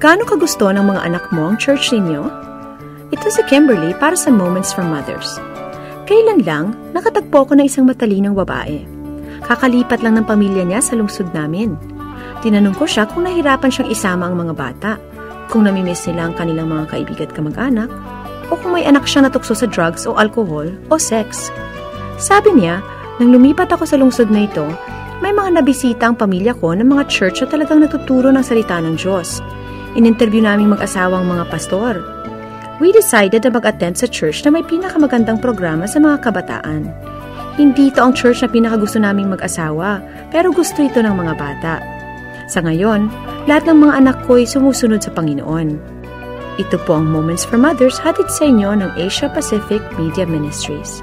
Gaano kagusto ng mga anak mo ang church ninyo? Ito si Kimberly para sa Moments for Mothers. Kailan lang, nakatagpo ko ng isang matalinong babae. Kakalipat lang ng pamilya niya sa lungsod namin. Tinanong ko siya kung nahirapan siyang isama ang mga bata, kung namimiss nila ang kanilang mga kaibigan at kamag-anak, o kung may anak siya natukso sa drugs o alcohol o sex. Sabi niya, nang lumipat ako sa lungsod na ito, may mga nabisita ang pamilya ko ng mga church na talagang natuturo ng salita ng Diyos. In-interview naming mag-asawang mga pastor. We decided na mag-attend sa church na may pinakamagandang programa sa mga kabataan. Hindi ito ang church na pinakagusto naming mag-asawa, pero gusto ito ng mga bata. Sa ngayon, lahat ng mga anak ko ay sumusunod sa Panginoon. Ito po ang Moments for Mothers hatid sa inyo ng Asia Pacific Media Ministries.